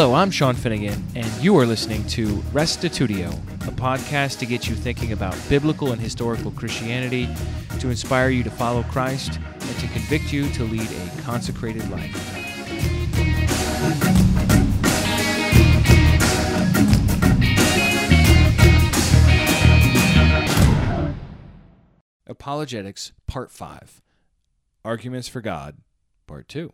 Hello, I'm Sean Finnegan, and you are listening to Restitutio, a podcast to get you thinking about biblical and historical Christianity, to inspire you to follow Christ, and to convict you to lead a consecrated life. Apologetics, Part 5 Arguments for God, Part 2.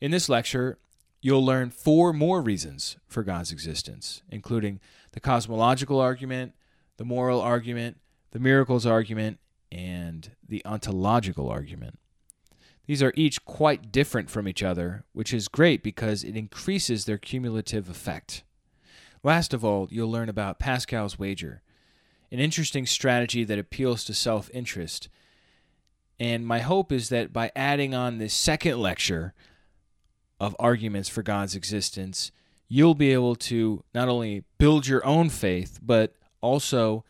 In this lecture, you'll learn four more reasons for God's existence, including the cosmological argument, the moral argument, the miracles argument, and the ontological argument. These are each quite different from each other, which is great because it increases their cumulative effect. Last of all, you'll learn about Pascal's wager, an interesting strategy that appeals to self interest. And my hope is that by adding on this second lecture, of arguments for God's existence, you'll be able to not only build your own faith, but also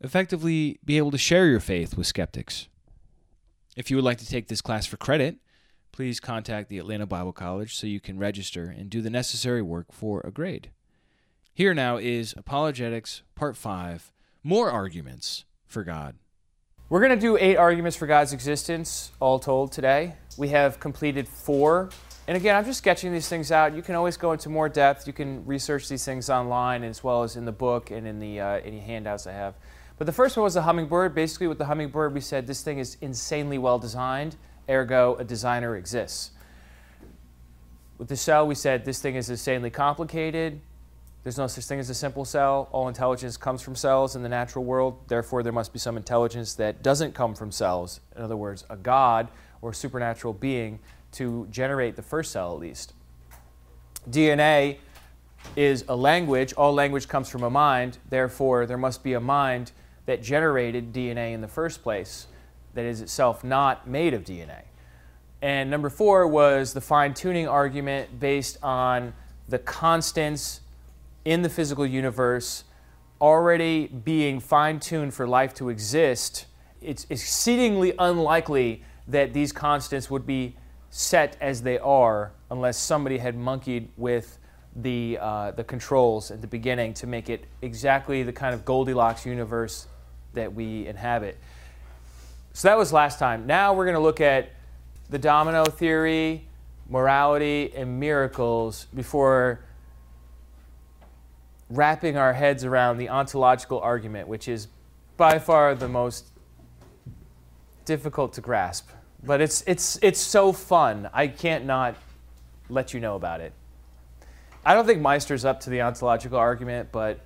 effectively be able to share your faith with skeptics. If you would like to take this class for credit, please contact the Atlanta Bible College so you can register and do the necessary work for a grade. Here now is Apologetics Part 5 More Arguments for God. We're going to do eight arguments for God's existence, all told, today. We have completed four and again, I'm just sketching these things out. You can always go into more depth. You can research these things online as well as in the book and in the uh, any handouts I have. But the first one was the hummingbird. Basically, with the hummingbird, we said this thing is insanely well designed, ergo, a designer exists. With the cell, we said this thing is insanely complicated. There's no such thing as a simple cell. All intelligence comes from cells in the natural world. Therefore, there must be some intelligence that doesn't come from cells. In other words, a God or a supernatural being to generate the first cell at least. DNA is a language. All language comes from a mind. Therefore, there must be a mind that generated DNA in the first place that is itself not made of DNA. And number four was the fine tuning argument based on the constants in the physical universe already being fine tuned for life to exist. It's exceedingly unlikely that these constants would be set as they are unless somebody had monkeyed with the, uh, the controls at the beginning to make it exactly the kind of Goldilocks universe that we inhabit. So that was last time. Now we're going to look at the domino theory, morality, and miracles before wrapping our heads around the ontological argument, which is by far the most difficult to grasp. But it's, it's, it's so fun. I can't not let you know about it. I don't think Meister's up to the ontological argument, but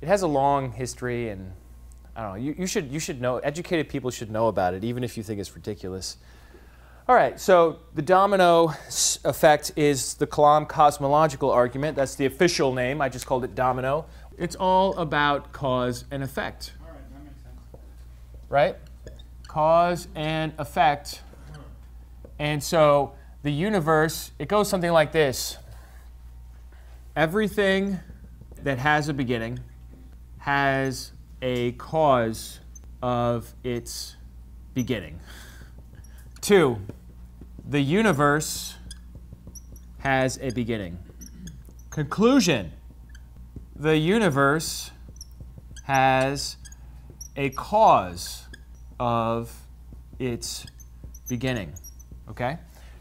it has a long history, and I don't know. You, you, should, you should know, educated people should know about it, even if you think it's ridiculous. All right, so the domino effect is the Kalam cosmological argument. That's the official name. I just called it domino. It's all about cause and effect. All right, that makes sense. Right? Cause and effect. And so the universe, it goes something like this Everything that has a beginning has a cause of its beginning. Two, the universe has a beginning. Conclusion the universe has a cause of its beginning. Okay?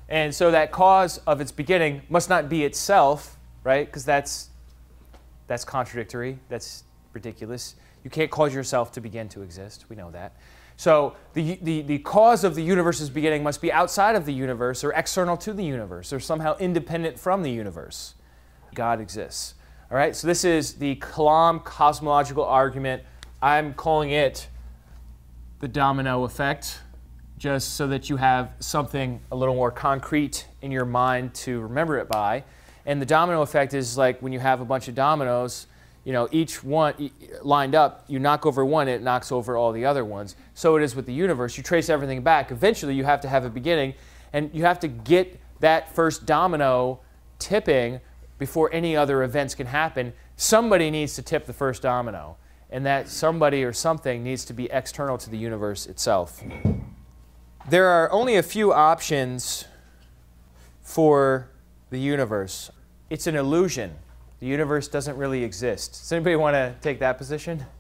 And so that cause of its beginning must not be itself, right? Because that's that's contradictory. That's ridiculous. You can't cause yourself to begin to exist. We know that. So the, the, the cause of the universe's beginning must be outside of the universe or external to the universe or somehow independent from the universe. God exists. All right, so this is the Kalam cosmological argument. I'm calling it the domino effect, just so that you have something a little more concrete in your mind to remember it by. And the domino effect is like when you have a bunch of dominoes, you know, each one lined up, you knock over one, it knocks over all the other ones. So it is with the universe. You trace everything back. Eventually, you have to have a beginning, and you have to get that first domino tipping before any other events can happen. Somebody needs to tip the first domino and that somebody or something needs to be external to the universe itself. There are only a few options for the universe. it's an illusion. The universe doesn't really exist. Does anybody want to take that position?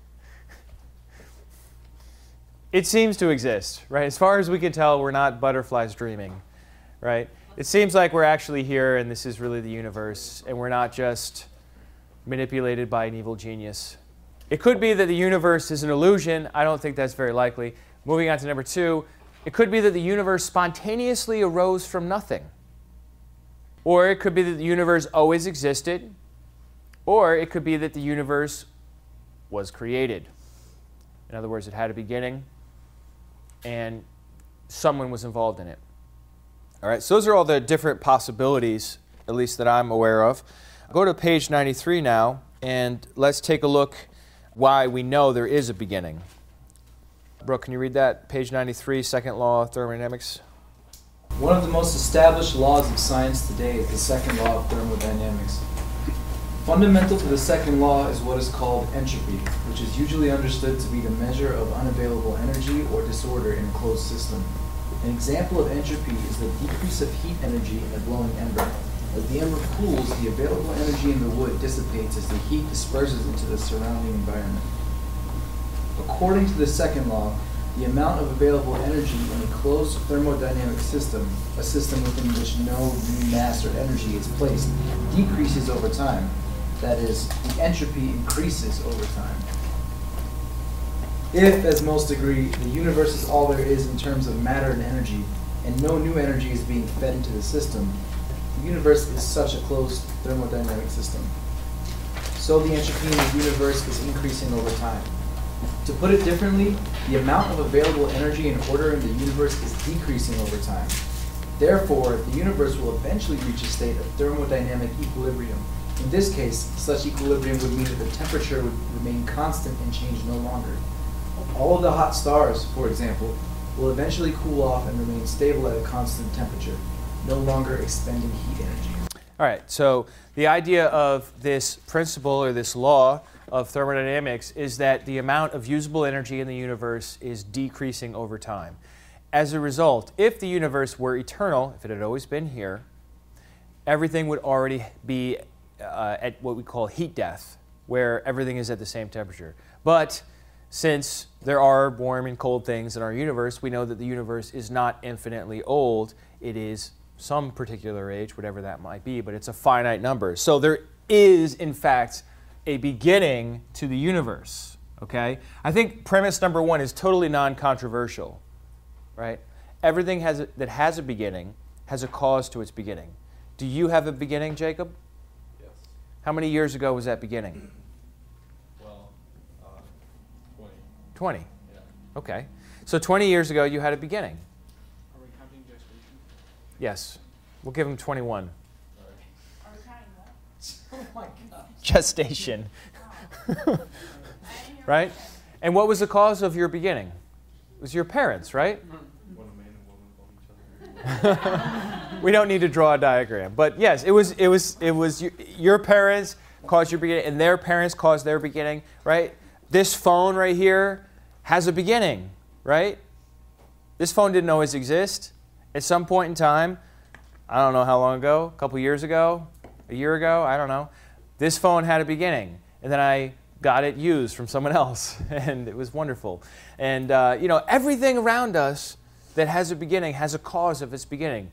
It seems to exist, right? As far as we can tell, we're not butterflies dreaming, right? It seems like we're actually here and this is really the universe and we're not just manipulated by an evil genius. It could be that the universe is an illusion. I don't think that's very likely. Moving on to number two, it could be that the universe spontaneously arose from nothing. Or it could be that the universe always existed. Or it could be that the universe was created. In other words, it had a beginning and someone was involved in it. All right, so those are all the different possibilities, at least that I'm aware of. Go to page 93 now, and let's take a look why we know there is a beginning. Brooke, can you read that? Page 93, second law of thermodynamics. One of the most established laws of science today is the second law of thermodynamics. Fundamental to the second law is what is called entropy, which is usually understood to be the measure of unavailable energy or disorder in a closed system. An example of entropy is the decrease of heat energy in a glowing ember. As the ember cools, the available energy in the wood dissipates as the heat disperses into the surrounding environment. According to the second law, the amount of available energy in a closed thermodynamic system, a system within which no new mass or energy is placed, decreases over time. That is, the entropy increases over time. If, as most agree, the universe is all there is in terms of matter and energy, and no new energy is being fed into the system, universe is such a closed thermodynamic system. So the entropy in the universe is increasing over time. To put it differently, the amount of available energy and order in the universe is decreasing over time. Therefore, the universe will eventually reach a state of thermodynamic equilibrium. In this case, such equilibrium would mean that the temperature would remain constant and change no longer. All of the hot stars, for example, will eventually cool off and remain stable at a constant temperature, no longer expending heat energy. All right, so the idea of this principle or this law of thermodynamics is that the amount of usable energy in the universe is decreasing over time. As a result, if the universe were eternal, if it had always been here, everything would already be uh, at what we call heat death, where everything is at the same temperature. But since there are warm and cold things in our universe, we know that the universe is not infinitely old. It is some particular age, whatever that might be, but it's a finite number. So there is, in fact, a beginning to the universe. Okay? I think premise number one is totally non controversial, right? Everything has a, that has a beginning has a cause to its beginning. Do you have a beginning, Jacob? Yes. How many years ago was that beginning? Well, uh, 20. 20. Yeah. Okay. So 20 years ago, you had a beginning. Are we counting gestation? Yes. We'll give him 21. Oh my God. Gestation. right? And what was the cause of your beginning? It was your parents, right? When a man and woman love each other. we don't need to draw a diagram, but yes, it was it was it was your, your parents caused your beginning, and their parents caused their beginning, right? This phone right here has a beginning, right? This phone didn't always exist. At some point in time, I don't know how long ago, a couple years ago, a year ago, I don't know. This phone had a beginning, and then I got it used from someone else, and it was wonderful. And uh, you know, everything around us that has a beginning has a cause of its beginning.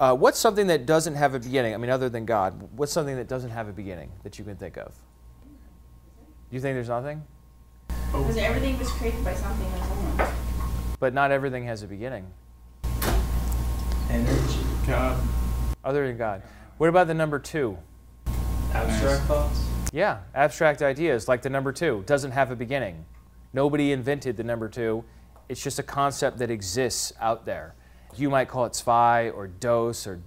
Uh, what's something that doesn't have a beginning? I mean, other than God, what's something that doesn't have a beginning that you can think of? You think there's nothing? Because everything was created by something. But not everything has a beginning, Energy. God. other than God. What about the number two? Abstract thoughts. Yeah, abstract ideas like the number two doesn't have a beginning. Nobody invented the number two. It's just a concept that exists out there. You might call it zwei or dos or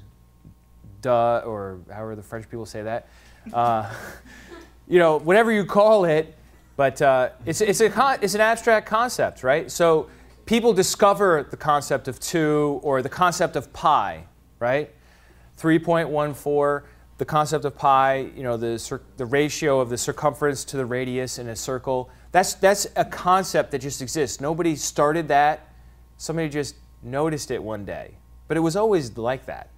duh or however the French people say that. Uh, you know, whatever you call it, but uh, it's, it's, a con- it's an abstract concept, right? So people discover the concept of two or the concept of pi, right? 3.14, the concept of pi, you know, the, the ratio of the circumference to the radius in a circle. That's, that's a concept that just exists. Nobody started that. Somebody just noticed it one day. But it was always like that,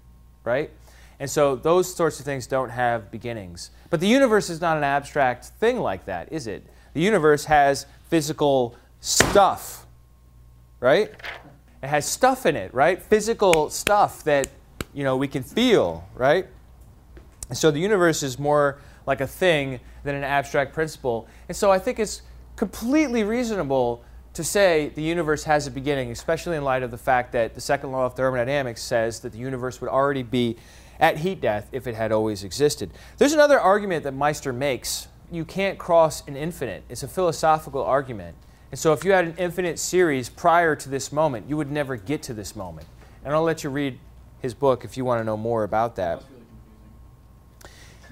right? And so those sorts of things don't have beginnings. But the universe is not an abstract thing like that, is it? The universe has physical stuff, right? It has stuff in it, right? Physical stuff that, you know, we can feel, right? And so the universe is more like a thing than an abstract principle. And so I think it's completely reasonable to say the universe has a beginning, especially in light of the fact that the second law of thermodynamics says that the universe would already be at heat death if it had always existed. There's another argument that Meister makes. You can't cross an infinite. It's a philosophical argument. And so if you had an infinite series prior to this moment, you would never get to this moment. And I'll let you read his book if you want to know more about that.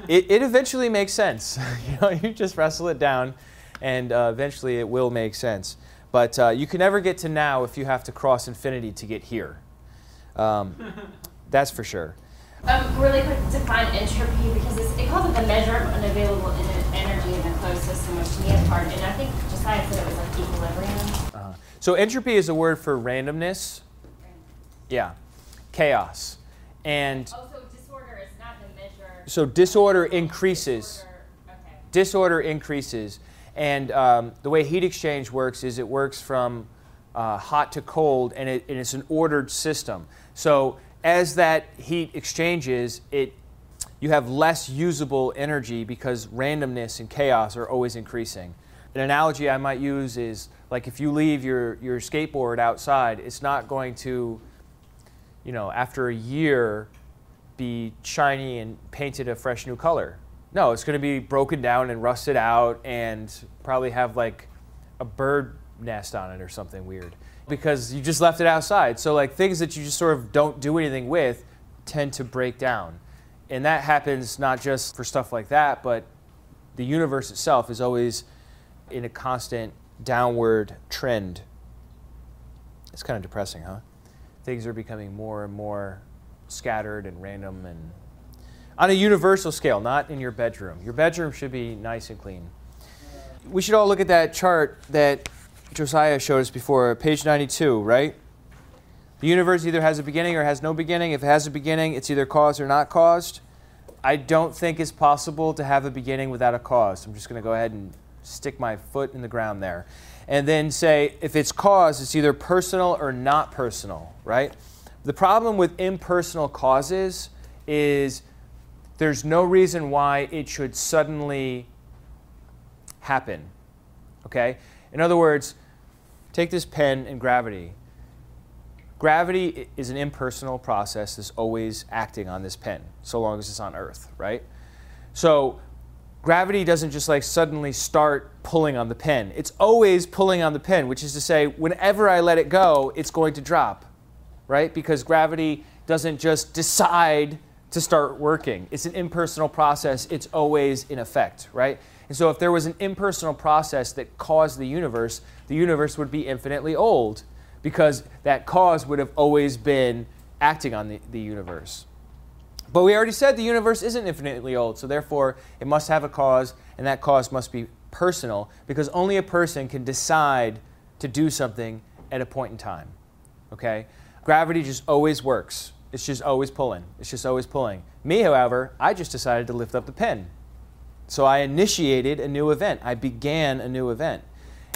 It, it eventually makes sense. you know, you just wrestle it down, and uh, eventually it will make sense. But uh, you can never get to now if you have to cross infinity to get here. Um, that's for sure. Um, really quick, to define entropy because it calls it the measure of unavailable energy in a closed system, which to me is hard. And I think Said it was like equilibrium. Uh, so entropy is a word for randomness. Yeah, chaos, and Also, disorder is not the measure. so disorder increases. Disorder, okay. disorder increases. And um, the way heat exchange works is it works from uh, hot to cold, and, it, and it's an ordered system. So as that heat exchanges, it you have less usable energy because randomness and chaos are always increasing. An analogy I might use is like if you leave your, your skateboard outside, it's not going to, you know, after a year be shiny and painted a fresh new color. No, it's going to be broken down and rusted out and probably have like a bird nest on it or something weird because you just left it outside. So like things that you just sort of don't do anything with tend to break down. And that happens not just for stuff like that, but the universe itself is always in a constant downward trend. It's kind of depressing, huh? Things are becoming more and more scattered and random and on a universal scale, not in your bedroom. Your bedroom should be nice and clean. We should all look at that chart that Josiah showed us before, page 92, right? The universe either has a beginning or has no beginning. If it has a beginning, it's either caused or not caused. I don't think it's possible to have a beginning without a cause. I'm just going to go ahead and stick my foot in the ground there. And then say if it's caused, it's either personal or not personal, right? The problem with impersonal causes is there's no reason why it should suddenly happen. Okay? In other words, take this pen and gravity. Gravity is an impersonal process that's always acting on this pen, so long as it's on Earth, right? So gravity doesn't just like suddenly start pulling on the pen. It's always pulling on the pen, which is to say, whenever I let it go, it's going to drop, right? Because gravity doesn't just decide to start working. It's an impersonal process. It's always in effect, right? And so if there was an impersonal process that caused the universe, the universe would be infinitely old because that cause would have always been acting on the, the universe. But we already said the universe isn't infinitely old, so therefore it must have a cause, and that cause must be personal because only a person can decide to do something at a point in time. Okay? Gravity just always works. It's just always pulling. It's just always pulling. Me, however, I just decided to lift up the pen. So I initiated a new event. I began a new event.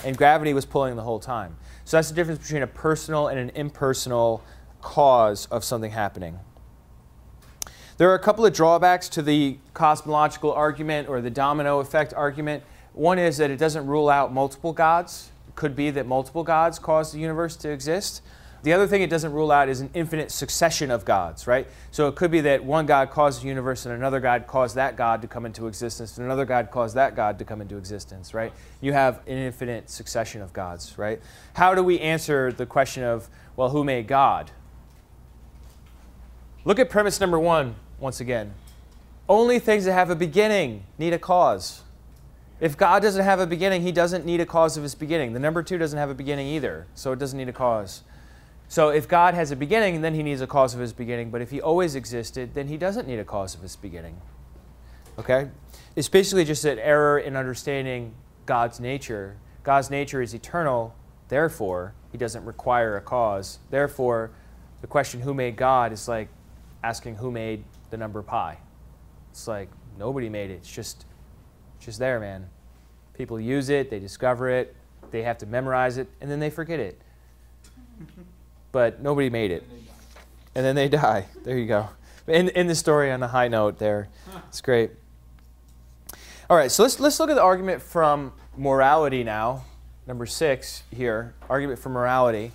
And gravity was pulling the whole time. So that's the difference between a personal and an impersonal cause of something happening. There are a couple of drawbacks to the cosmological argument or the domino effect argument. One is that it doesn't rule out multiple gods. It could be that multiple gods caused the universe to exist. The other thing it doesn't rule out is an infinite succession of gods, right? So it could be that one God caused the universe and another God caused that God to come into existence and another God caused that God to come into existence, right? You have an infinite succession of gods, right? How do we answer the question of, well, who made God? Look at premise number one once again. Only things that have a beginning need a cause. If God doesn't have a beginning, he doesn't need a cause of his beginning. The number two doesn't have a beginning either, so it doesn't need a cause. So if God has a beginning, then he needs a cause of his beginning. But if he always existed, then he doesn't need a cause of his beginning. Okay? It's basically just an error in understanding God's nature. God's nature is eternal, therefore, he doesn't require a cause. Therefore, the question, who made God, is like asking who made the number pi. It's like nobody made it. It's just, just there, man. People use it, they discover it, they have to memorize it, and then they forget it. But nobody made it. And then they die. There you go. In, in the story on a high note there. It's great. All right, so let's, let's look at the argument from morality now. Number six here argument for morality.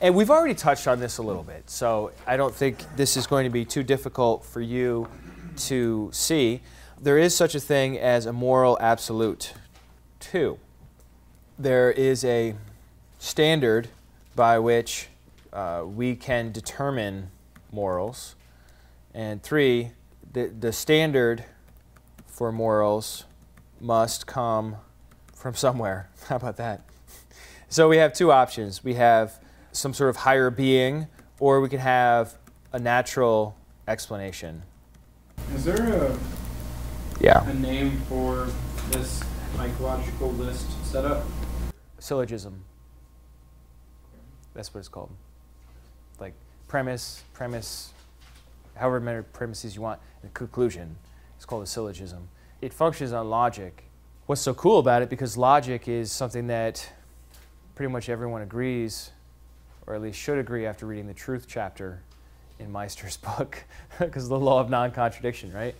And we've already touched on this a little bit, so I don't think this is going to be too difficult for you to see. There is such a thing as a moral absolute. Two, there is a standard by which uh, we can determine morals. And three, the, the standard for morals must come from somewhere. How about that? So we have two options. We have some sort of higher being, or we can have a natural explanation. Is there a, Yeah. a name for this mycological list setup? Syllogism. That's what it's called. Like premise, premise, however many premises you want, and conclusion. It's called a syllogism. It functions on logic. What's so cool about it, because logic is something that pretty much everyone agrees, or at least should agree after reading the truth chapter in Meister's book, because the law of non contradiction, right?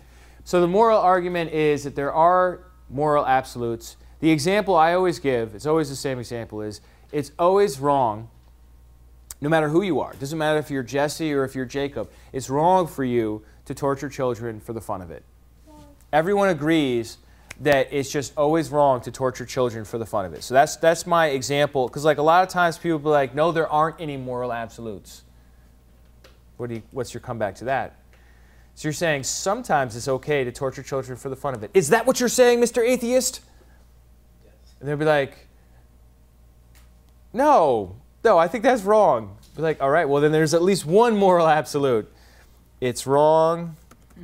So the moral argument is that there are moral absolutes. The example I always give, it's always the same example, is it's always wrong, no matter who you are. It doesn't matter if you're Jesse or if you're Jacob. It's wrong for you to torture children for the fun of it. Everyone agrees that it's just always wrong to torture children for the fun of it. So that's that's my example. Because like a lot of times people be like, no, there aren't any moral absolutes. What do you, what's your comeback to that? So you're saying sometimes it's okay to torture children for the fun of it. Is that what you're saying, Mr. Atheist? Yes. And they'll be like, no, no, I think that's wrong. Be like, all right, well then there's at least one moral absolute. It's wrong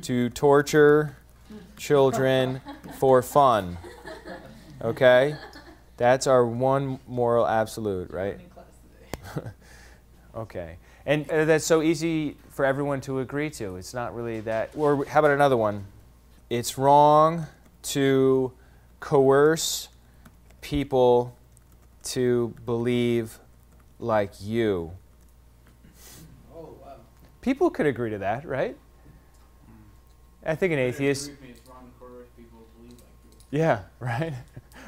to torture children for fun. Okay? That's our one moral absolute, right? okay. And uh, that's so easy for everyone to agree to. It's not really that. Or how about another one? It's wrong to coerce people to believe like you. Oh, wow. People could agree to that, right? I think an atheist. Agree with me, it's wrong to coerce people to believe like you. Yeah, right.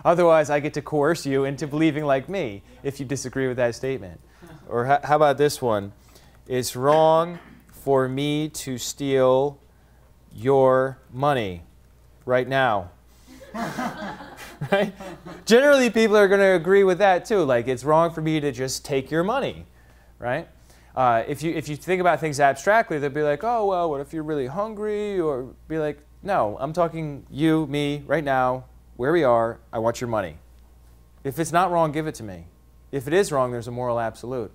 Otherwise, I get to coerce you into believing like me if you disagree with that statement. Or how, how about this one? It's wrong for me to steal your money right now. right? Generally, people are going to agree with that too. Like, it's wrong for me to just take your money, right? Uh, if, you, if you think about things abstractly, they'll be like, oh, well, what if you're really hungry? Or be like, no, I'm talking you, me, right now, where we are, I want your money. If it's not wrong, give it to me. If it is wrong, there's a moral absolute.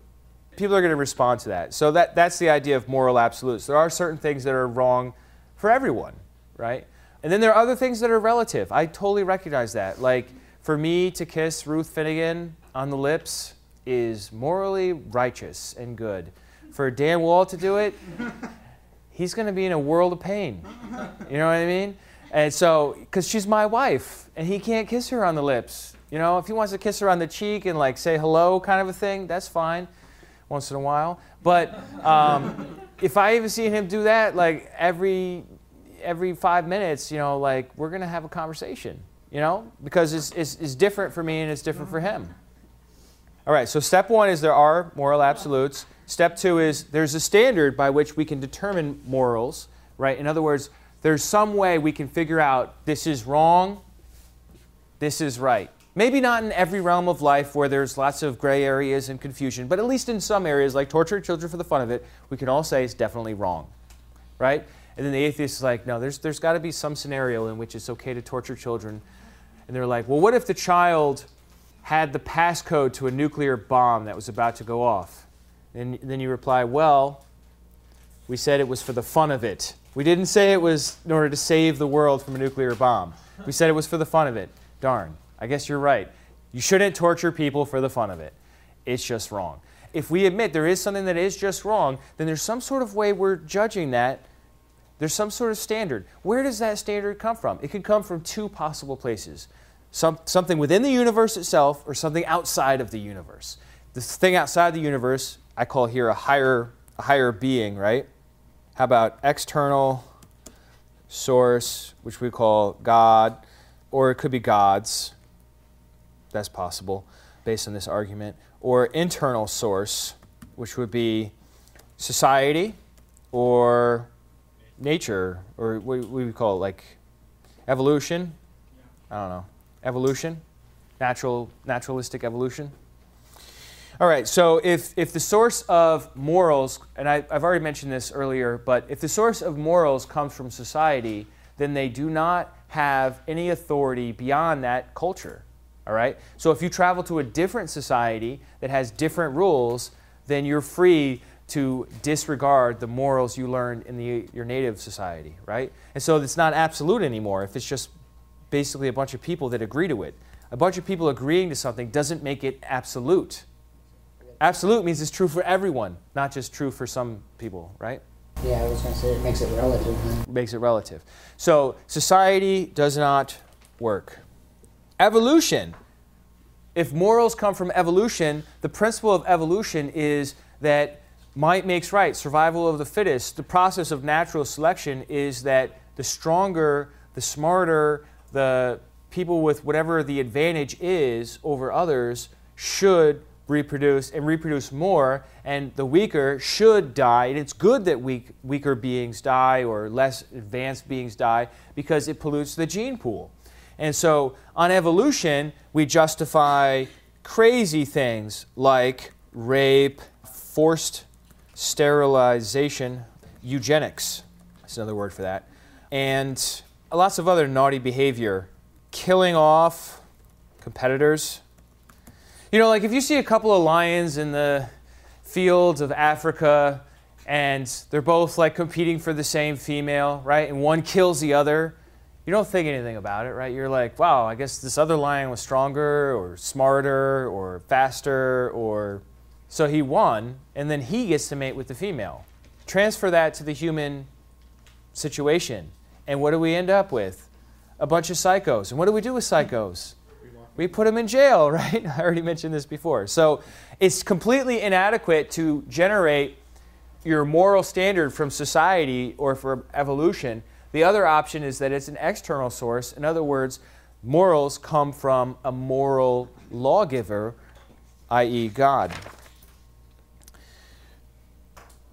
People are going to respond to that. So that, that's the idea of moral absolutes. There are certain things that are wrong for everyone, right? And then there are other things that are relative. I totally recognize that. Like for me to kiss Ruth Finnegan on the lips is morally righteous and good. For Dan Wall to do it, he's going to be in a world of pain. You know what I mean? And so, because she's my wife, and he can't kiss her on the lips. You know, if he wants to kiss her on the cheek and like say hello, kind of a thing, that's fine, once in a while. But um, if I even see him do that, like every every five minutes, you know, like we're gonna have a conversation. You know, because it's, it's, it's different for me and it's different for him. All right, so step one is there are moral absolutes. Step two is there's a standard by which we can determine morals, right? In other words, there's some way we can figure out this is wrong, this is right. Maybe not in every realm of life where there's lots of gray areas and confusion, but at least in some areas, like torturing children for the fun of it, we can all say it's definitely wrong, right? And then the atheist is like, no, there's, there's got to be some scenario in which it's okay to torture children. And they're like, well, what if the child had the passcode to a nuclear bomb that was about to go off? And then you reply, well, we said it was for the fun of it. We didn't say it was in order to save the world from a nuclear bomb. We said it was for the fun of it. Darn, I guess you're right. You shouldn't torture people for the fun of it. It's just wrong. If we admit there is something that is just wrong, then there's some sort of way we're judging that There's some sort of standard. Where does that standard come from? It could come from two possible places some, something within the universe itself or something outside of the universe. This thing outside the universe, I call here a higher, a higher being, right? How about external source, which we call God, or it could be gods. That's possible based on this argument. Or internal source, which would be society or nature, or what we call it, like evolution? I don't know evolution, natural, naturalistic evolution. All right, so if, if the source of morals, and I, I've already mentioned this earlier, but if the source of morals comes from society, then they do not have any authority beyond that culture. All right? So if you travel to a different society that has different rules, then you're free to disregard the morals you learned in the, your native society, right? And so it's not absolute anymore if it's just basically a bunch of people that agree to it. A bunch of people agreeing to something doesn't make it absolute. Absolute means it's true for everyone, not just true for some people, right? Yeah, I was going to say it makes it relative. Huh? Makes it relative. So society does not work. Evolution. If morals come from evolution, the principle of evolution is that might makes right, survival of the fittest. The process of natural selection is that the stronger, the smarter, the people with whatever the advantage is over others should reproduce and reproduce more, and the weaker should die. And it's good that weak, weaker beings die or less advanced beings die because it pollutes the gene pool. And so on evolution, we justify crazy things like rape, forced sterilization, eugenics. That's another word for that. And lots of other naughty behavior, killing off competitors. You know, like if you see a couple of lions in the fields of Africa and they're both like competing for the same female, right? And one kills the other, you don't think anything about it, right? You're like, wow, I guess this other lion was stronger or smarter or faster or so he won, and then he gets to mate with the female. Transfer that to the human situation. And what do we end up with? A bunch of psychos. And what do we do with psychos? We put them in jail, right? I already mentioned this before. So it's completely inadequate to generate your moral standard from society or from evolution. The other option is that it's an external source. In other words, morals come from a moral lawgiver, i.e., God.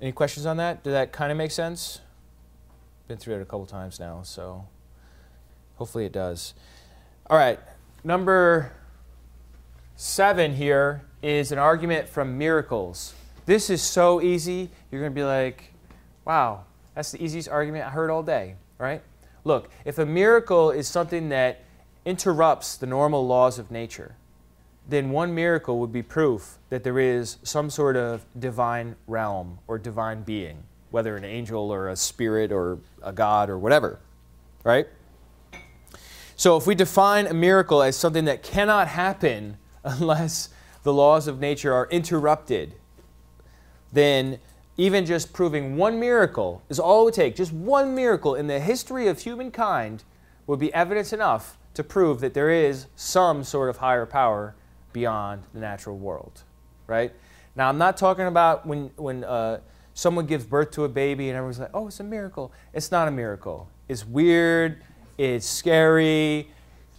Any questions on that? Did that kind of make sense? Been through it a couple times now, so hopefully it does. All right, number seven here is an argument from miracles. This is so easy, you're going to be like, wow, that's the easiest argument I heard all day, right? Look, if a miracle is something that interrupts the normal laws of nature, then one miracle would be proof that there is some sort of divine realm or divine being whether an angel or a spirit or a god or whatever, right? So if we define a miracle as something that cannot happen unless the laws of nature are interrupted, then even just proving one miracle is all it would take. Just one miracle in the history of humankind would be evidence enough to prove that there is some sort of higher power beyond the natural world, right? Now, I'm not talking about when, when uh, someone gives birth to a baby and everyone's like, oh, it's a miracle. It's not a miracle. It's weird, it's scary,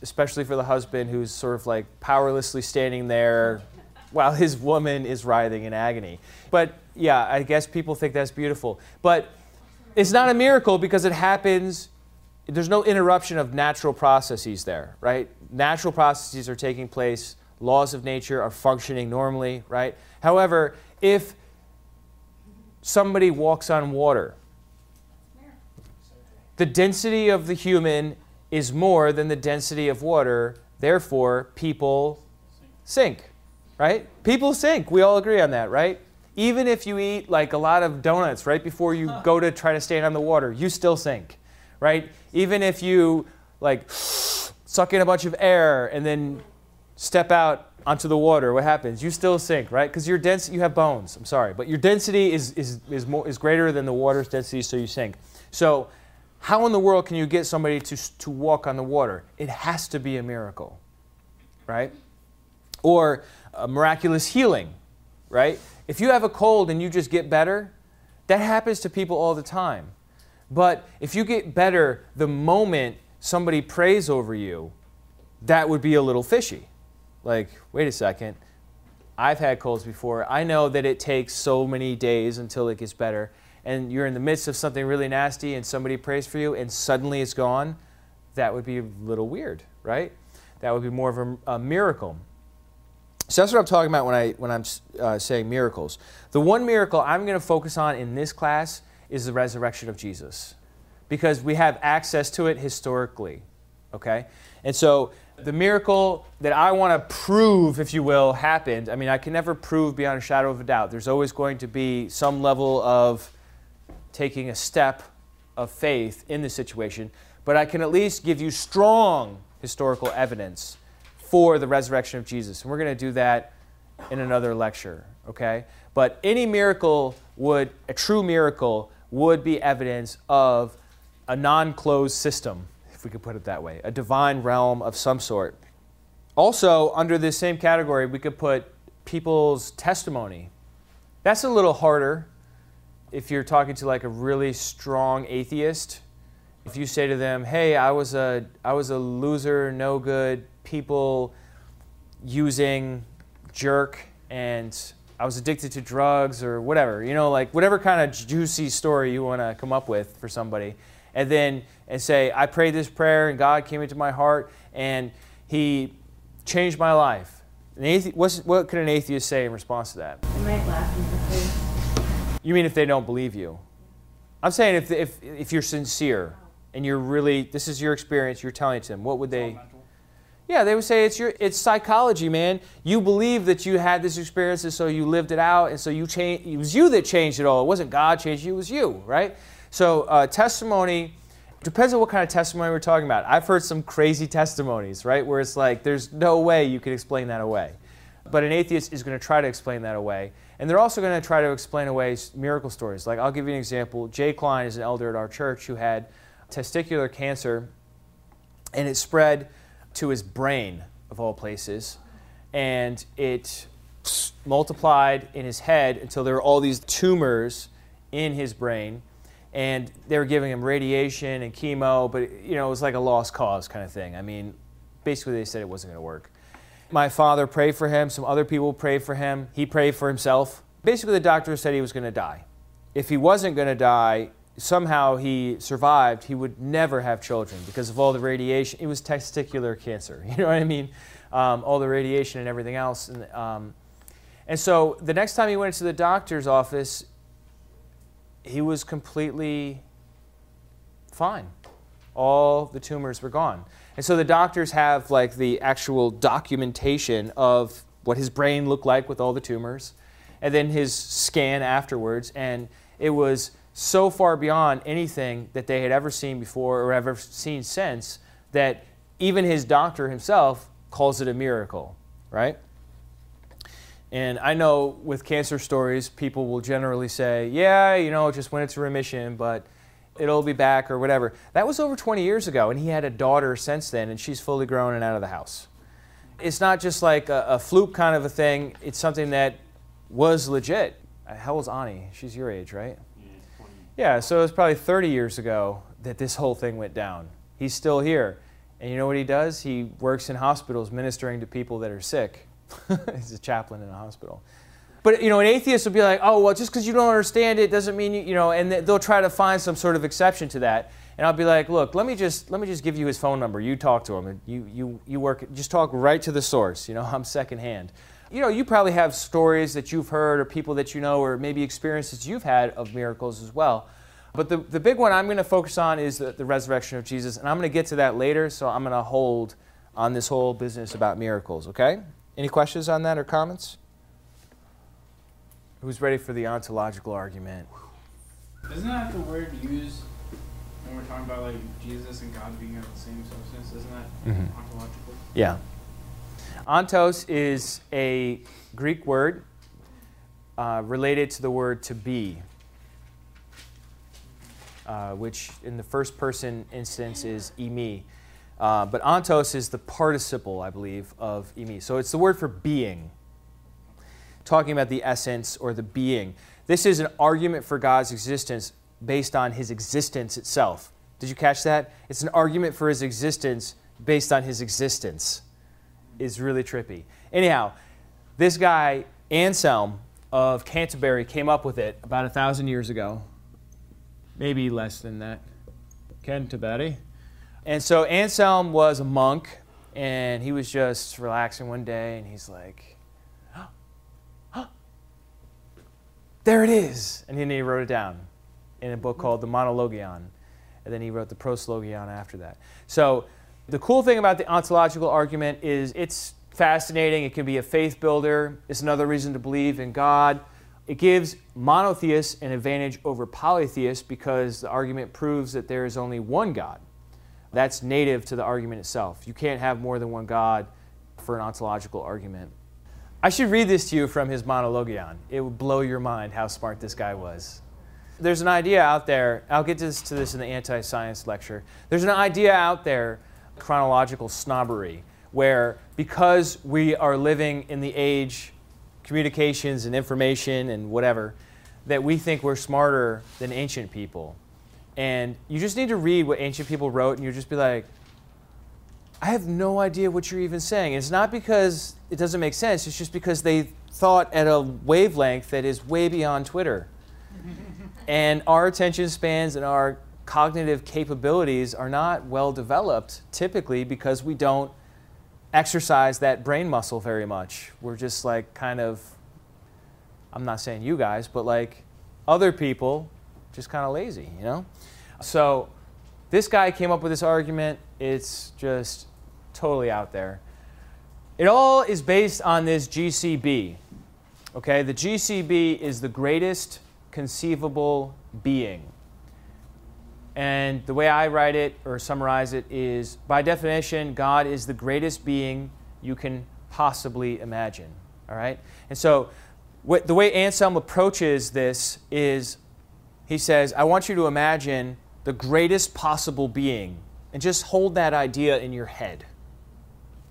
especially for the husband who's sort of like powerlessly standing there while his woman is writhing in agony. But yeah, I guess people think that's beautiful. But it's not a miracle because it happens, there's no interruption of natural processes there, right? Natural processes are taking place, laws of nature are functioning normally, right? However, if somebody walks on water. The density of the human is more than the density of water, therefore, people sink, right? People sink. We all agree on that, right? Even if you eat like a lot of donuts right before you go to try to stand on the water, you still sink, right? Even if you like suck in a bunch of air and then step out onto the water, what happens? You still sink, right? Because your density, you have bones. I'm sorry, but your density is is is more is greater than the water's density, so you sink. So How in the world can you get somebody to, to walk on the water? It has to be a miracle, right? Or a miraculous healing, right? If you have a cold and you just get better, that happens to people all the time. But if you get better the moment somebody prays over you, that would be a little fishy. Like, wait a second. I've had colds before. I know that it takes so many days until it gets better. And you're in the midst of something really nasty and somebody prays for you and suddenly it's gone. That would be a little weird, right? That would be more of a, a miracle. So that's what I'm talking about when, I, when I'm uh, saying miracles. The one miracle I'm going to focus on in this class is the resurrection of Jesus because we have access to it historically. Okay? And so the miracle that I want to prove, if you will, happened. I mean, I can never prove beyond a shadow of a doubt. There's always going to be some level of taking a step of faith in the situation, but I can at least give you strong historical evidence for the resurrection of Jesus. And we're going to do that in another lecture, okay? But any miracle would, a true miracle, would be evidence of a non closed system, if we could put it that way, a divine realm of some sort. Also, under this same category, we could put people's testimony. That's a little harder if you're talking to like a really strong atheist. If you say to them, "Hey, I was a I was a loser, no good, people using jerk and I was addicted to drugs or whatever, you know, like whatever kind of juicy story you want to come up with for somebody. And then and say, I prayed this prayer and God came into my heart and he changed my life. An athe- what's, what could an atheist say in response to that? They might laugh in your face. You mean if they don't believe you? I'm saying if, if, if you're sincere and you're really, this is your experience, you're telling it to them, what would they? Yeah, they would say it's your it's psychology, man. You believe that you had this experience, and so you lived it out, and so you changed. It was you that changed it all. It wasn't God changed you. It was you, right? So uh, testimony depends on what kind of testimony we're talking about. I've heard some crazy testimonies, right, where it's like there's no way you could explain that away. But an atheist is going to try to explain that away, and they're also going to try to explain away miracle stories. Like I'll give you an example. Jay Klein is an elder at our church who had testicular cancer, and it spread to his brain of all places and it multiplied in his head until there were all these tumors in his brain and they were giving him radiation and chemo but you know it was like a lost cause kind of thing i mean basically they said it wasn't going to work my father prayed for him some other people prayed for him he prayed for himself basically the doctor said he was going to die if he wasn't going to die somehow he survived, he would never have children because of all the radiation. It was testicular cancer, you know what I mean? Um, all the radiation and everything else. And, um, and so the next time he went to the doctor's office, he was completely fine. All the tumors were gone. And so the doctors have like the actual documentation of what his brain looked like with all the tumors, and then his scan afterwards. And it was so far beyond anything that they had ever seen before or ever seen since that even his doctor himself calls it a miracle, right? And I know with cancer stories, people will generally say, yeah, you know, it just went into remission, but it'll be back or whatever. That was over 20 years ago, and he had a daughter since then, and she's fully grown and out of the house. It's not just like a, a fluke kind of a thing, it's something that was legit. How old's Ani? She's your age, right? Yeah, so it was probably 30 years ago that this whole thing went down. He's still here. And you know what he does? He works in hospitals ministering to people that are sick. He's a chaplain in a hospital. But you know, an atheist would be like, "Oh, well, just because you don't understand it doesn't mean you, you know," and they'll try to find some sort of exception to that. And I'll be like, "Look, let me just let me just give you his phone number. You talk to him, and you you you work. Just talk right to the source. You know, I'm secondhand. You know, you probably have stories that you've heard, or people that you know, or maybe experiences you've had of miracles as well. But the, the big one I'm going to focus on is the, the resurrection of Jesus, and I'm going to get to that later. So I'm going to hold on this whole business about miracles. Okay? Any questions on that or comments? Who's ready for the ontological argument? Isn't that the word used when we're talking about like Jesus and God being of the same substance? Isn't that Mhm. ontological? Yeah. Ontos is a Greek word uh, related to the word to be. uh, which in the first person instance is eimi. Uh, but ontos is the participle, I believe, of eimi. So it's the word for being, talking about the essence or the being. This is an argument for God's existence based on his existence itself. Did you catch that? It's an argument for his existence based on his existence. Is really trippy. Anyhow, this guy, Anselm of Canterbury, came up with it about a thousand years ago. Maybe less than that. Canterbury. And so Anselm was a monk, and he was just relaxing one day, and he's like, there it is. And then he wrote it down in a book hmm. called the Monologion. And then he wrote the Proslogion after that. So the cool thing about the ontological argument is it's fascinating. It can be a faith builder. It's another reason to believe in God. It gives monotheists an advantage over polytheists because the argument proves that there is only one God. That's native to the argument itself. You can't have more than one God for an ontological argument. I should read this to you from his monologion. It would blow your mind how smart this guy was. There's an idea out there, I'll get to this, to this in the anti science lecture. There's an idea out there, chronological snobbery, where because we are living in the age, communications and information and whatever, that we think we're smarter than ancient people. And you just need to read what ancient people wrote, and you'll just be like, I have no idea what you're even saying. And It's not because it doesn't make sense, it's just because they thought at a wavelength that is way beyond Twitter. and our attention spans and our cognitive capabilities are not well developed typically because we don't exercise that brain muscle very much. We're just like kind of, I'm not saying you guys, but like other people, just kind of lazy, you know? So this guy came up with this argument. It's just totally out there. It all is based on this GCB. Okay, the GCB is the greatest conceivable being. And the way I write it or summarize it is by definition, God is the greatest being you can possibly imagine. All right? And so the way Anselm approaches this is he says, I want you to imagine the greatest possible being and just hold that idea in your head.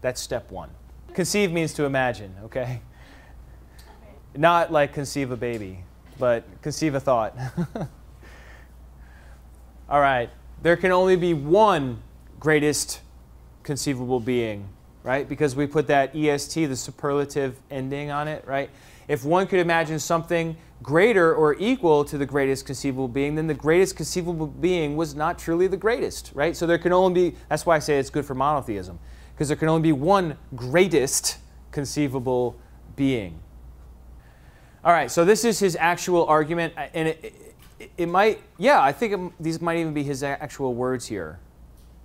That's step one. Conceive means to imagine, okay? Not like conceive a baby, but conceive a thought. All right, there can only be one greatest conceivable being, right? Because we put that EST, the superlative ending on it, right? If one could imagine something greater or equal to the greatest conceivable being, then the greatest conceivable being was not truly the greatest, right? So there can only be, that's why I say it's good for monotheism because there can only be one greatest conceivable being. All right, so this is his actual argument, uh, and it, it, it might, yeah, I think it, these might even be his actual words here,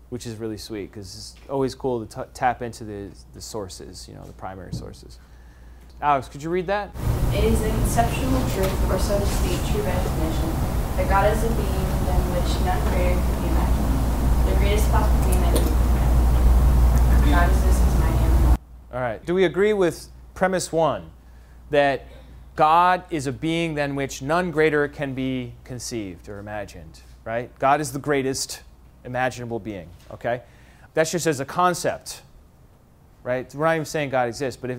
which is really sweet because it's always cool to tap into the, the sources, you know, the primary sources. Alex, could you read that? It is a conceptual truth, or so to speak, true recognition, that God is a being than which none greater could be imagined. The greatest possible being that God exists as my name. All right. Do we agree with premise one that God is a being than which none greater can be conceived or imagined, right? God is the greatest imaginable being, okay? That's just as a concept, right? We're not even saying God exists, but if,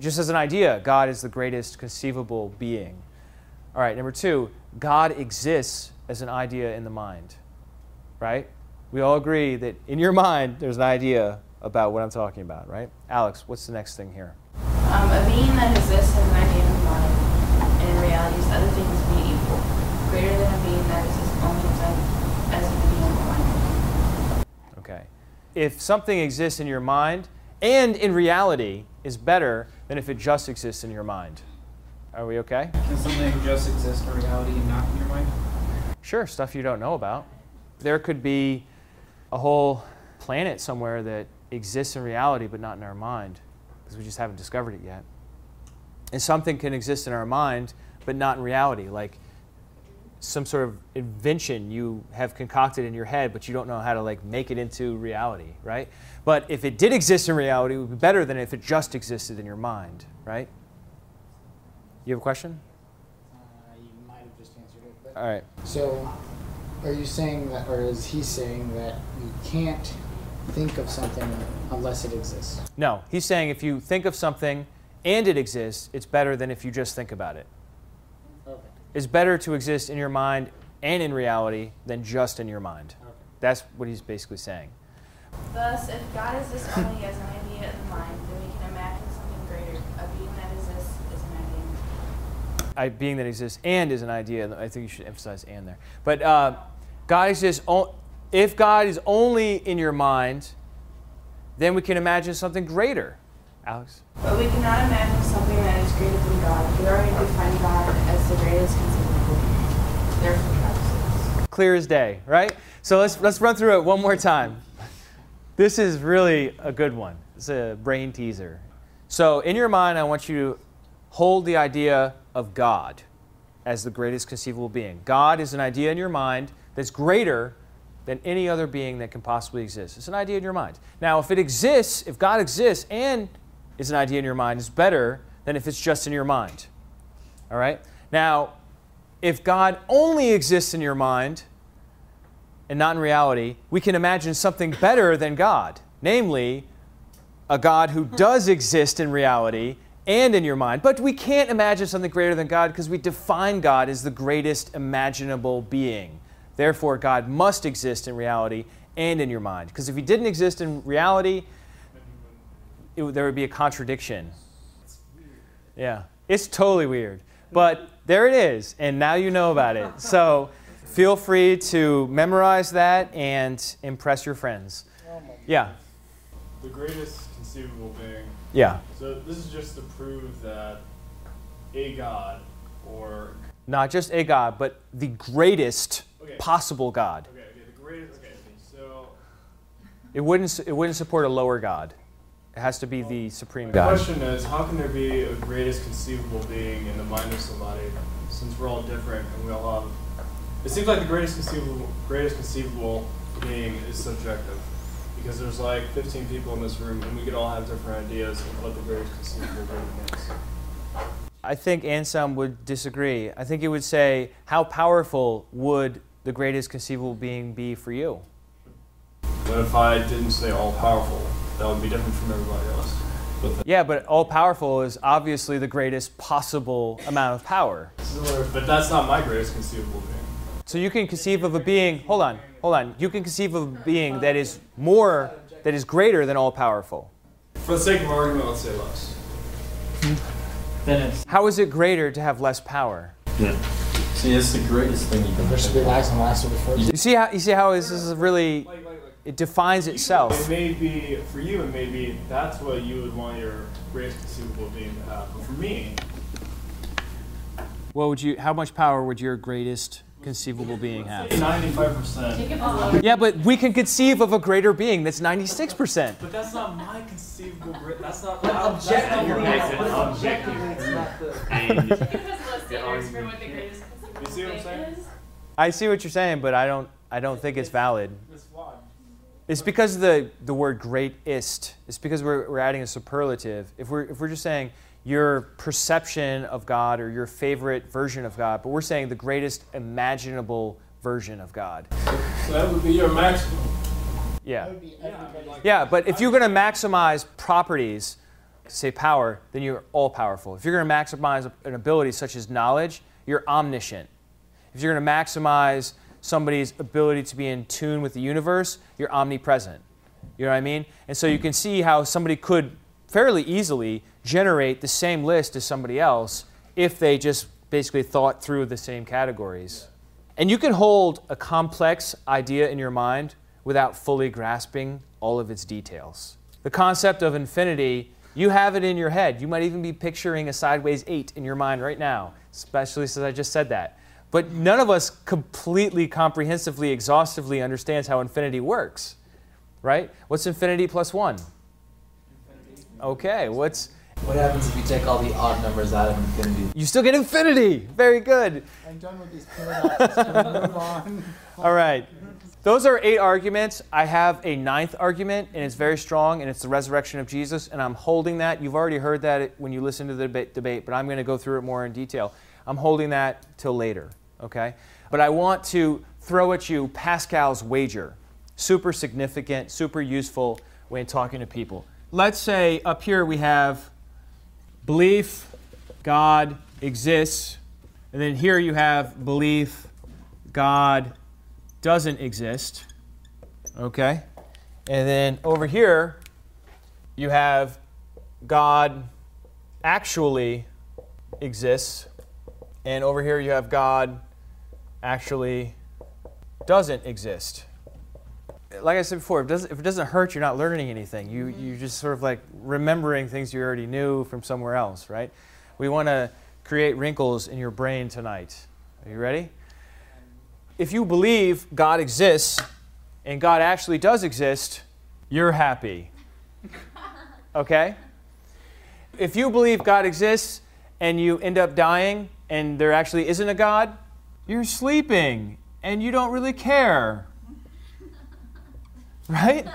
just as an idea, God is the greatest conceivable being. All right, number two, God exists as an idea in the mind, right? We all agree that in your mind, there's an idea about what I'm talking about, right? Alex, what's the next thing here? Um, a being that exists has an idea in the mind, and in reality is other things being equal, greater than a being that exists only as, as a being in the mind. Okay. If something exists in your mind and in reality is better than if it just exists in your mind. Are we okay? Can something just exist in reality and not in your mind? Sure, stuff you don't know about. There could be a whole planet somewhere that exists in reality but not in our mind because we just haven't discovered it yet. And something can exist in our mind but not in reality, like some sort of invention you have concocted in your head but you don't know how to like make it into reality, right? But if it did exist in reality, it would be better than if it just existed in your mind, right? You have a question? Uh, you might have just answered it. But All right. So, Are you saying that, or is he saying that you can't think of something unless it exists? No, he's saying if you think of something and it exists, it's better than if you just think about it. Okay. It's better to exist in your mind and in reality than just in your mind. Okay. That's what he's basically saying. Thus, if God exists only as an idea in the mind, then we can imagine something greater. A being that exists is an idea. I, being that exists and is an idea. I think you should emphasize and there. But uh, God exists. O- if God is only in your mind, then we can imagine something greater. Alex. But we cannot imagine something that is greater than God. We already define God greatest conceivable. Clear as day, right? So let's let's run through it one more time. This is really a good one. It's a brain teaser. So in your mind, I want you to hold the idea of God as the greatest conceivable being. God is an idea in your mind that's greater than any other being that can possibly exist. It's an idea in your mind. Now, if it exists, if God exists and is an idea in your mind, it's better than if it's just in your mind. All right? Now, if God only exists in your mind and not in reality, we can imagine something better than God, namely, a God who does exist in reality and in your mind. But we can't imagine something greater than God because we define God as the greatest imaginable being. Therefore, God must exist in reality and in your mind. Because if he didn't exist in reality, it, there would be a contradiction. Yeah, it's totally weird. But there it is, and now you know about it. So feel free to memorize that and impress your friends. Oh yeah, The greatest conceivable being. yeah. So this is just to prove that a god or Not just a God, but the greatest Okay. possible God. okay, okay, the greatest. Okay, so It wouldn't, it wouldn't support a lower God. It has to be the supreme my God. question is, how can there be a greatest conceivable being in the mind of somebody, since we're all different and we all have? It seems like the greatest conceivable greatest conceivable being is subjective, because there's like 15 people in this room and we could all have different ideas of what the greatest conceivable being is. I think Anselm would disagree. I think he would say, How powerful would the greatest conceivable being be for you? What if I didn't say all powerful, that would be different from everybody else. But Yeah, but all powerful is obviously the greatest possible amount of power. But that's not my greatest conceivable being. So you can conceive of a being, hold on, hold on. You can conceive of a being that is more, that is greater than all powerful. For the sake of argument, let's say less. Then it's How is it greater to have less power? Yeah. See, it's the greatest thing you can There should be last and last will be first. You see how, you see how this is really, Like, like, like. It defines itself. It may be for you. It may be that's what you would want your greatest conceivable being to have. But for me, What would you, how much power would your greatest conceivable being have? ninety-five percent. Yeah, but we can conceive of a greater being that's 96%. But that's not my conceivable. Great, that's not. But objectively, that's but not objectively, it's not the. You see what I'm saying? I see what you're saying, but I don't, I don't think it's valid. It's because of the, the word greatest. It's because we're, we're adding a superlative. If we're, if we're just saying your perception of God or your favorite version of God, but we're saying the greatest imaginable version of God. So that would be your maximum. Yeah. That would be. Yeah, but if you're going to maximize properties, say power, then you're all powerful. If you're going to maximize an ability such as knowledge, you're omniscient. If you're going to maximize somebody's ability to be in tune with the universe, you're omnipresent. You know what I mean? And so you can see how somebody could fairly easily generate the same list as somebody else if they just basically thought through the same categories. And you can hold a complex idea in your mind without fully grasping all of its details. The concept of infinity, you have it in your head. You might even be picturing a sideways eight in your mind right now, especially since I just said that. But none of us completely, comprehensively, exhaustively understands how infinity works, right? What's infinity plus one? Infinity. Okay, what's What happens if you take all the odd numbers out of infinity? you still get infinity? Very good. I'm done with these paradoxes. Can move on? All right. Those are eight arguments. I have a ninth argument, and it's very strong, and it's the resurrection of Jesus, and I'm holding that. You've already heard that when you listen to the debate, debate but I'm going to go through it more in detail. I'm holding that till later, okay? But I want to throw at you Pascal's wager. Super significant, super useful when talking to people. Let's say up here we have belief, God exists, and then here you have belief, God doesn't exist. Okay? And then over here, you have God actually exists. And over here, you have God actually doesn't exist. Like I said before, if it doesn't, if it doesn't hurt, you're not learning anything. You, mm-hmm. you're just sort of like remembering things you already knew from somewhere else, right? We want to create wrinkles in your brain tonight. Are you ready? If you believe God exists and God actually does exist, you're happy. Okay? If you believe God exists and you end up dying and there actually isn't a God, you're sleeping and you don't really care. Right?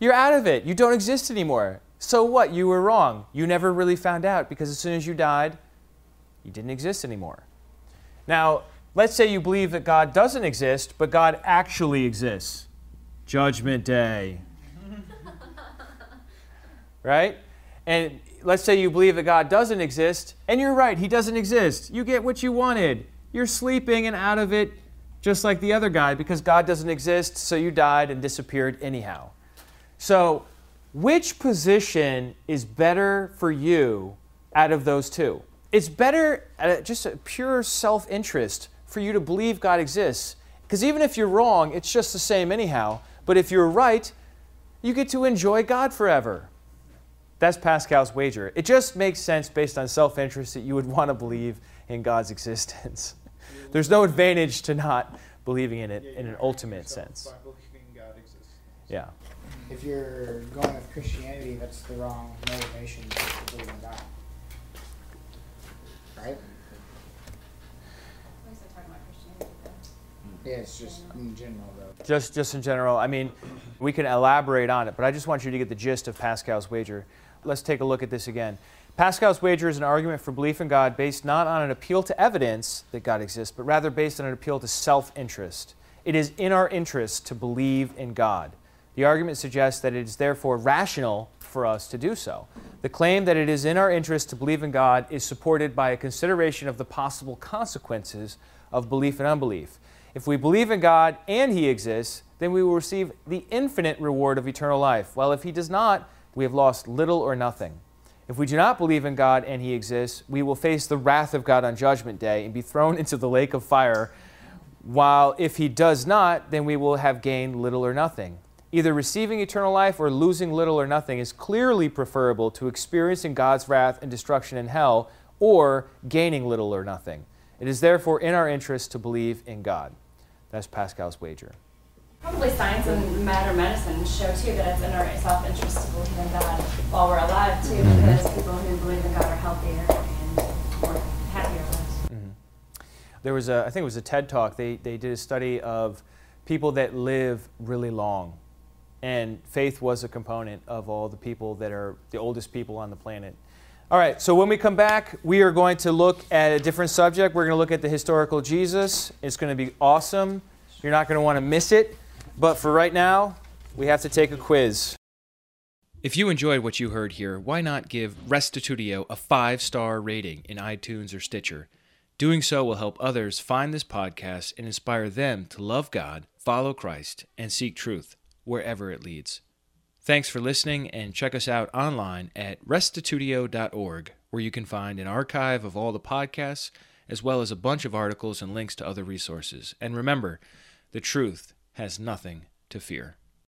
You're out of it. You don't exist anymore. So what? You were wrong. You never really found out because as soon as you died, you didn't exist anymore. Now, let's say you believe that God doesn't exist, but God actually exists. Judgment Day. right? And let's say you believe that God doesn't exist, and you're right, He doesn't exist. You get what you wanted. You're sleeping and out of it, just like the other guy, because God doesn't exist, so you died and disappeared anyhow. So, which position is better for you out of those two? It's better, uh, just a pure self interest, for you to believe God exists. Because even if you're wrong, it's just the same anyhow. But if you're right, you get to enjoy God forever. That's Pascal's wager. It just makes sense based on self interest that you would want to believe in God's existence. There's no advantage to not believing in it in an ultimate sense. By believing God exists. Yeah. If you're going with Christianity, that's the wrong motivation to believe in God. Right? Mm. Yeah, it's just in general, though. Just, just in general, I mean, we can elaborate on it, but I just want you to get the gist of Pascal's wager. Let's take a look at this again. Pascal's wager is an argument for belief in God based not on an appeal to evidence that God exists, but rather based on an appeal to self interest. It is in our interest to believe in God. The argument suggests that it is therefore rational for us to do so. The claim that it is in our interest to believe in God is supported by a consideration of the possible consequences of belief and unbelief. If we believe in God and He exists, then we will receive the infinite reward of eternal life, while if He does not, we have lost little or nothing. If we do not believe in God and He exists, we will face the wrath of God on Judgment Day and be thrown into the lake of fire, while if He does not, then we will have gained little or nothing. Either receiving eternal life or losing little or nothing is clearly preferable to experiencing God's wrath and destruction in hell or gaining little or nothing. It is therefore in our interest to believe in God. That's Pascal's wager. Probably science and matter medicine show too that it's in our self-interest to believe in God while we're alive too, mm-hmm. because people who believe in God are healthier and more happier lives. Mm-hmm. There was a, I think it was a TED talk. They, they did a study of people that live really long. And faith was a component of all the people that are the oldest people on the planet. All right, so when we come back, we are going to look at a different subject. We're going to look at the historical Jesus. It's going to be awesome. You're not going to want to miss it. But for right now, we have to take a quiz. If you enjoyed what you heard here, why not give Restitutio a five star rating in iTunes or Stitcher? Doing so will help others find this podcast and inspire them to love God, follow Christ, and seek truth wherever it leads. Thanks for listening and check us out online at restitutio.org, where you can find an archive of all the podcasts, as well as a bunch of articles and links to other resources. And remember, the truth has nothing to fear.